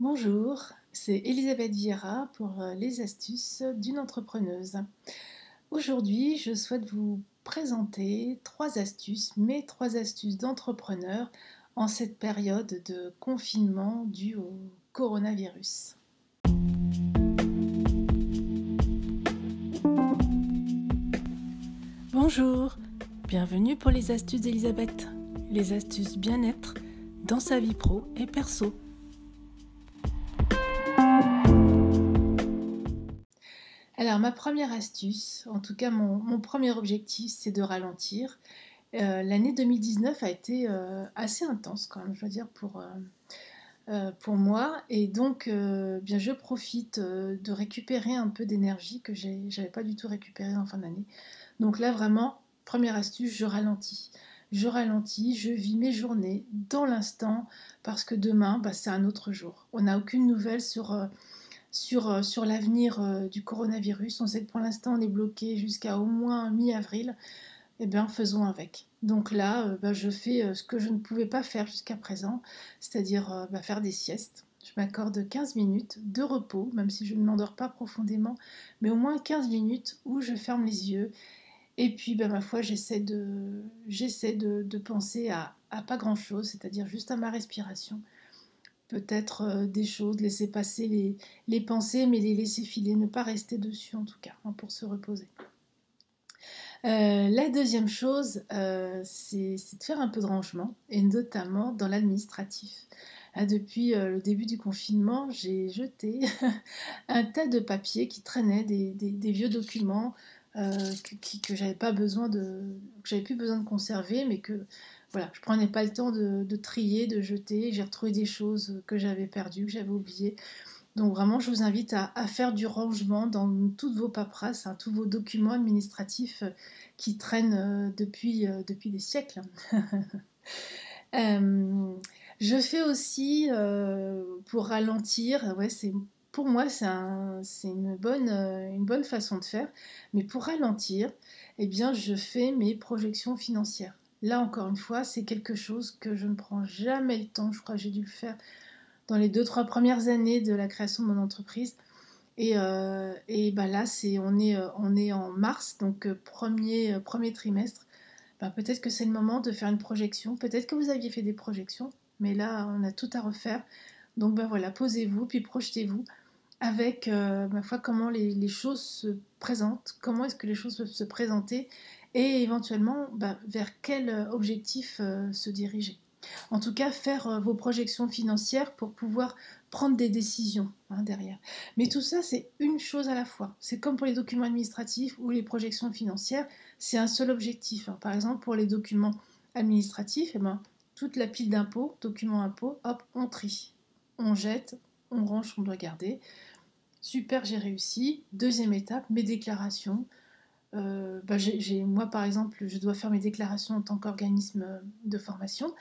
Bonjour, c'est Elisabeth Vieira pour euh, les astuces d'une entrepreneuse. Aujourd'hui, je souhaite vous présenter trois astuces, mes trois astuces d'entrepreneur en cette période de confinement dû au coronavirus. Bonjour, bienvenue pour les astuces d'Elisabeth, les astuces bien-être dans sa vie pro et perso. Alors, ma première astuce, en tout cas mon, premier objectif, c'est de ralentir. Euh, l'année 2019 a été euh, assez intense quand même, je veux dire, pour, euh, pour moi. Et donc, bien, je profite de récupérer un peu d'énergie que je n'avais pas du tout récupéré en fin d'année. Donc là, vraiment, première astuce, je ralentis. Je ralentis, je vis mes journées dans l'instant parce que demain, bah, c'est un autre jour. On n'a aucune nouvelle sur sur, euh, sur l'avenir euh, du coronavirus. On sait que pour l'instant, on est bloqué jusqu'à au moins mi-avril. Eh bien, faisons avec. Donc là, euh, bah, je fais ce que je ne pouvais pas faire jusqu'à présent, c'est-à-dire bah, faire des siestes. Je m'accorde 15 minutes de repos, même si je ne m'endors pas profondément, mais au moins 15 minutes où je ferme les yeux. Et puis, bah, ma foi, j'essaie de, de, penser à, à pas grand-chose, c'est-à-dire juste à ma respiration peut-être euh, des choses, laisser passer les, pensées, mais les laisser filer, ne pas rester dessus en tout cas, hein, pour se reposer. Euh, la deuxième chose, euh, c'est de faire un peu de rangement, et notamment dans l'administratif. Depuis le début du confinement, j'ai jeté un tas de papiers qui traînaient, des, vieux documents que, que j'avais pas besoin de, que j'avais plus besoin de conserver, mais que voilà, je prenais pas le temps de, trier, de jeter. J'ai retrouvé des choses que j'avais perdues, que j'avais oubliées. Donc vraiment, je vous invite à, faire du rangement dans toutes vos paperasses, hein, tous vos documents administratifs euh, qui traînent euh, depuis, euh, depuis des siècles. je fais aussi, pour ralentir, ouais, c'est pour moi, c'est une, bonne, une bonne façon de faire. Mais pour ralentir, eh bien, je fais mes projections financières. Là, encore une fois, c'est quelque chose que je ne prends jamais le temps. Je crois que j'ai dû le faire dans les deux, trois premières années de la création de mon entreprise. Et, euh, bah là, c'est, on, est, euh, on est en mars, donc euh, premier, premier trimestre. Bah, peut-être que c'est le moment de faire une projection. Peut-être que vous aviez fait des projections, mais là, on a tout à refaire. Donc bah voilà, posez-vous, puis projetez-vous avec, ma foi, comment les, les, choses se présentent, comment est-ce que les choses peuvent se présenter et éventuellement bah, vers quel euh, objectif euh, se diriger. En tout cas, faire euh, vos projections financières pour pouvoir prendre des décisions hein, derrière. Mais tout ça, c'est une chose à la fois. C'est comme pour les documents administratifs ou les projections financières, c'est un seul objectif. Hein. Par exemple, pour les documents administratifs, eh ben, toute la pile d'impôts, documents impôts, hop, on trie. On jette, on range, on doit garder. Super, j'ai réussi. Deuxième étape, mes déclarations. Euh, bah, moi, par exemple, je dois faire mes déclarations en tant qu'organisme euh, de formation.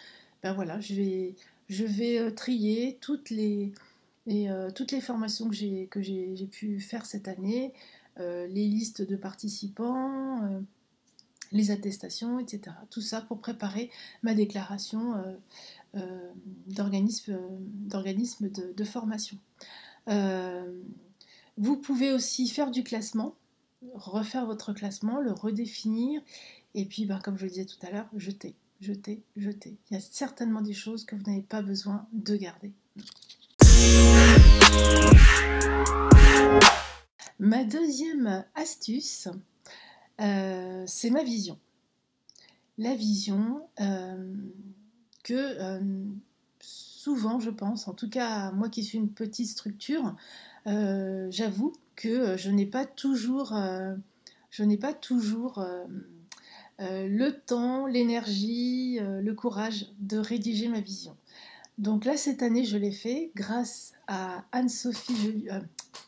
Ben voilà, je vais, je vais euh, trier toutes les, toutes les formations que j'ai, pu faire cette année, les listes de participants, les attestations, etc. Tout ça pour préparer ma déclaration d'organisme, d'organisme de, de, formation. vous pouvez aussi faire du classement refaire votre classement, le redéfinir, et puis, ben, comme je le disais tout à l'heure, jeter, jeter, jeter. Il y a certainement des choses que vous n'avez pas besoin de garder. Ma deuxième astuce, euh, c'est ma vision. La vision euh, que euh, souvent, je pense, en tout cas moi qui suis une petite structure, j'avoue que euh, je n'ai pas toujours, euh, je n'ai pas toujours euh, le temps, l'énergie, le courage de rédiger ma vision. Donc là, cette année, je l'ai fait grâce à Anne-Sophie,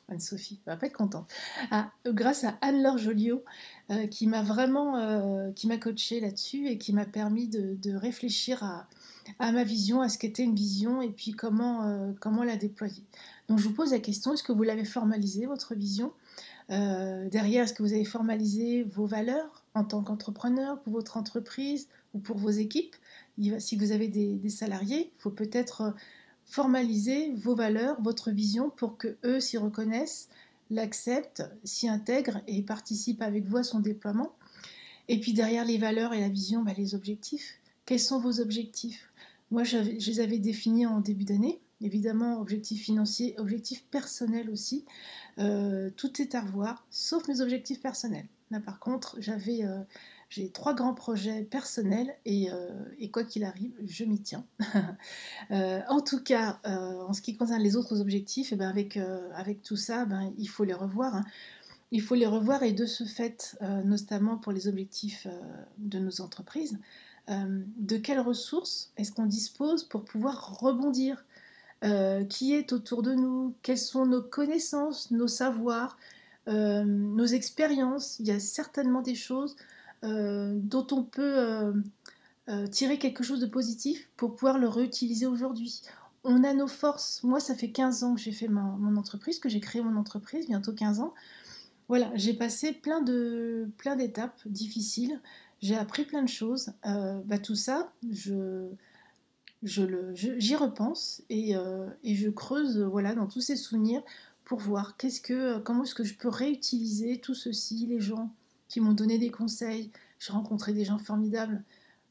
Anne-Sophie, va pas être contente, grâce à Anne-Laure Joliot, qui m'a vraiment, qui m'a coaché là-dessus et qui m'a permis de, réfléchir à, à, ma vision, à ce qu'était une vision et puis comment, comment la déployer. Donc je vous pose la question, est-ce que vous l'avez formalisé, votre vision euh, Derrière, est-ce que vous avez formalisé vos valeurs en tant qu'entrepreneur pour votre entreprise ou pour vos équipes? Si vous avez des, salariés, il faut peut-être formaliser vos valeurs, votre vision pour que eux s'y reconnaissent, l'acceptent, s'y intègrent et participent avec vous à son déploiement. Et puis derrière les valeurs et la vision, bah, les objectifs. Quels sont vos objectifs? Moi, je les avais définis en début d'année. Évidemment, objectifs financiers, objectifs personnels aussi. Euh, tout est à revoir, sauf mes objectifs personnels. Là, par contre, j'avais euh, j'ai trois grands projets personnels et, euh, quoi qu'il arrive, je m'y tiens. en tout cas, en ce qui concerne les autres objectifs, et eh ben avec, avec tout ça, ben, il faut les revoir. Hein. Il faut les revoir et de ce fait, notamment pour les objectifs de nos entreprises, de quelles ressources est-ce qu'on dispose pour pouvoir rebondir Qui est autour de nous? Quelles sont nos connaissances, nos savoirs euh, nos expériences, il y a certainement des choses euh, dont on peut euh, tirer quelque chose de positif pour pouvoir le réutiliser aujourd'hui. On a nos forces. Moi, ça fait 15 ans que j'ai fait mon entreprise, que j'ai créé mon entreprise, bientôt 15 ans. Voilà, j'ai passé plein d'étapes difficiles. J'ai appris plein de choses. bah, tout ça, je, j'y repense et, et, je creuse voilà dans tous ces souvenirs pour voir qu'est-ce que, comment est-ce que je peux réutiliser tout ceci, les gens qui m'ont donné des conseils. J'ai rencontré des gens formidables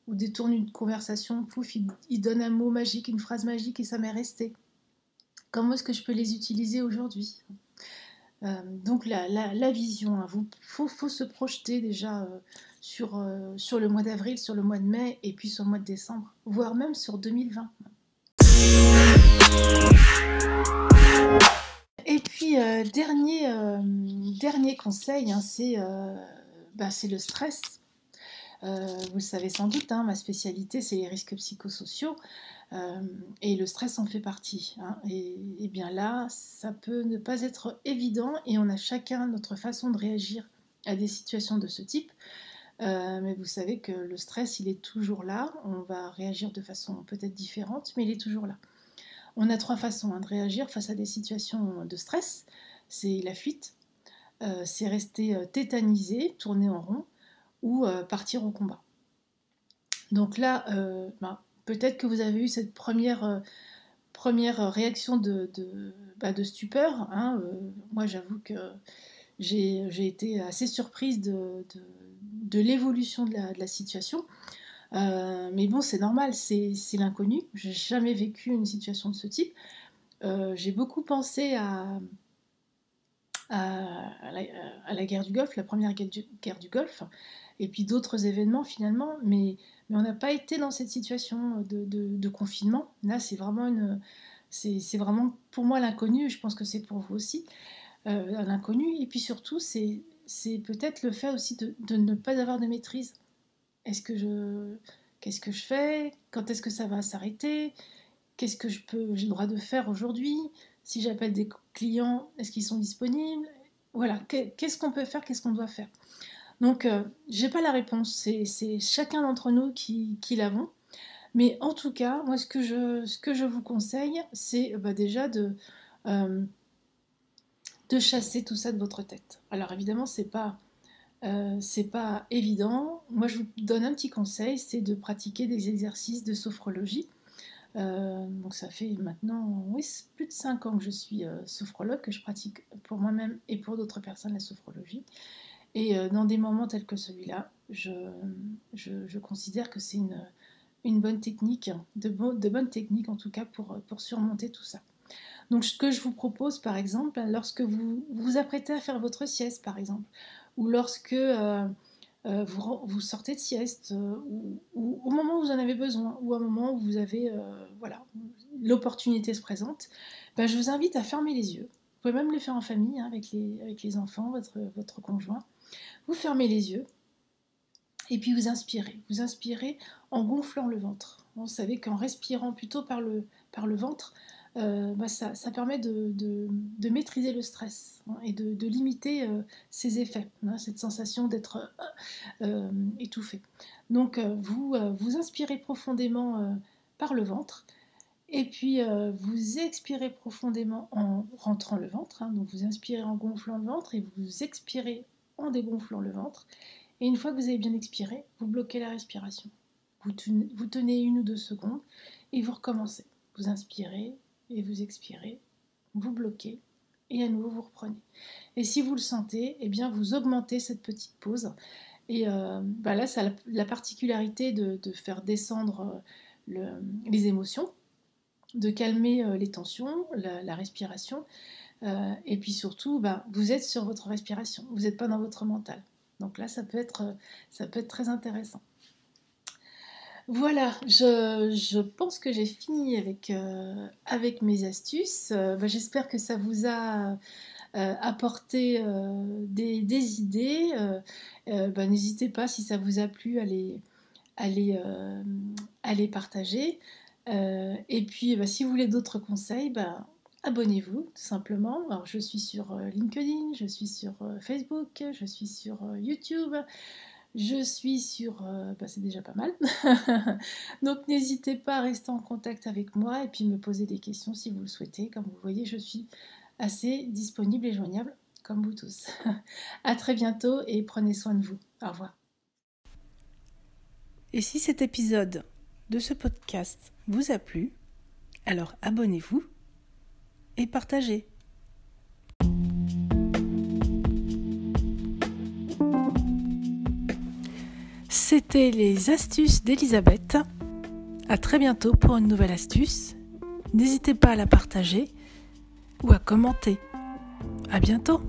ou détourne une conversation, pouf, ils, donnent un mot magique, une phrase magique et ça m'est resté. Comment est-ce que je peux les utiliser aujourd'hui? Euh, donc la, vision, il hein. faut, se projeter déjà euh, sur, euh, sur le mois d'avril, sur le mois de mai et puis sur le mois de décembre, voire même sur 2020. Et puis, dernier, dernier conseil, hein, euh, bah, c'est le stress. Vous le savez sans doute, hein, ma spécialité, c'est les risques psychosociaux. et le stress en fait partie. Hein. et, bien là, ça peut ne pas être évident et on a chacun notre façon de réagir à des situations de ce type. mais vous savez que le stress, il est toujours là. On va réagir de façon peut-être différente, mais il est toujours là. On a trois façons hein, de réagir face à des situations de stress. C'est la fuite, euh, c'est rester euh, tétanisé, tourner en rond, ou euh, partir au combat. Donc là, ben, peut-être que vous avez eu cette première, première réaction de, de, bah, stupeur. Hein, moi, j'avoue que j'ai été assez surprise de, l'évolution de la, situation. Euh, mais bon, c'est normal, c'est l'inconnu. J'ai jamais vécu une situation de ce type. Euh, j'ai beaucoup pensé à, à, la, guerre du Golfe, la première guerre du, Golfe, et puis d'autres événements finalement, mais, mais on n'a pas été dans cette situation de, confinement. Là, c'est vraiment une, c'est vraiment pour moi l'inconnu. Je pense que c'est pour vous aussi euh, l'inconnu. Et puis surtout, c'est peut-être le fait aussi de ne pas avoir de maîtrise. Est-ce que je, qu'est-ce que je fais? Quand est-ce que ça va s'arrêter? Qu'est-ce que je peux, j'ai le droit de faire aujourd'hui? Si j'appelle des clients, est-ce qu'ils sont disponibles? Voilà, qu'est-ce qu'on peut faire? Qu'est-ce qu'on doit faire? Donc, euh, j'ai pas la réponse. C'est, chacun d'entre nous qui, l'avons. Mais en tout cas, moi, ce que je, vous conseille, c'est bah, déjà de, euh, de chasser tout ça de votre tête. Alors évidemment, c'est pas euh, pas évident. Moi, je vous donne un petit conseil, c'est de pratiquer des exercices de sophrologie. Euh, donc ça fait maintenant plus de 5 ans que je suis sophrologue, que je pratique pour moi-même et pour d'autres personnes la sophrologie. Et dans des moments tels que celui-là, je, considère que c'est une, bonne technique, de, bonnes techniques en tout cas pour, pour surmonter tout ça. Donc ce que je vous propose par exemple, lorsque vous vous apprêtez à faire votre sieste par exemple, ou lorsque euh, euh, vous, sortez de sieste, euh, ou, au moment où vous en avez besoin, ou au moment où vous avez, voilà, l'opportunité se présente, ben, je vous invite à fermer les yeux. Vous pouvez même les faire en famille, hein, avec, les, enfants, votre conjoint. Vous fermez les yeux, et puis vous inspirez. Vous inspirez en gonflant le ventre. Vous savez qu'en respirant plutôt par le, ventre, euh, bah, ça, permet de, maîtriser le stress hein, et de, limiter euh, ses effets, hein, cette sensation d'être euh, étouffé. Donc vous, vous inspirez profondément par le ventre et puis vous expirez profondément en rentrant le ventre. Hein. donc vous inspirez en gonflant le ventre et vous expirez en dégonflant le ventre. Et une fois que vous avez bien expiré, vous bloquez la respiration. vous tenez une ou deux secondes et vous recommencez. Vous inspirez, et vous expirez, vous bloquez et à nouveau vous reprenez. Et si vous le sentez, eh bien vous augmentez cette petite pause. Et euh, bah là, ça a la particularité de, faire descendre euh, les émotions, de calmer euh, les tensions, la, respiration. Et puis surtout, bah, vous êtes sur votre respiration, vous n'êtes pas dans votre mental. Donc là, ça peut être, ça peut être très intéressant. Voilà, je, pense que j'ai fini avec, euh, mes astuces. Euh, bah, j'espère que ça vous a euh, apporté des, idées. Bah, n'hésitez pas, si ça vous a plu, à les, partager. et puis, bah, si vous voulez d'autres conseils, abonnez-vous tout simplement. Alors, je suis sur LinkedIn, je suis sur Facebook, je suis sur YouTube. Je suis sur... Euh, bah, c'est déjà pas mal. Donc n'hésitez pas à rester en contact avec moi et puis me poser des questions si vous le souhaitez. Comme vous voyez, je suis assez disponible et joignable, comme vous tous. à très bientôt et prenez soin de vous. Au revoir. Et si cet épisode de ce podcast vous a plu, alors abonnez-vous et partagez. C'était les astuces d'Elisabeth. À très bientôt pour une nouvelle astuce. N'hésitez pas à la partager ou à commenter. À bientôt.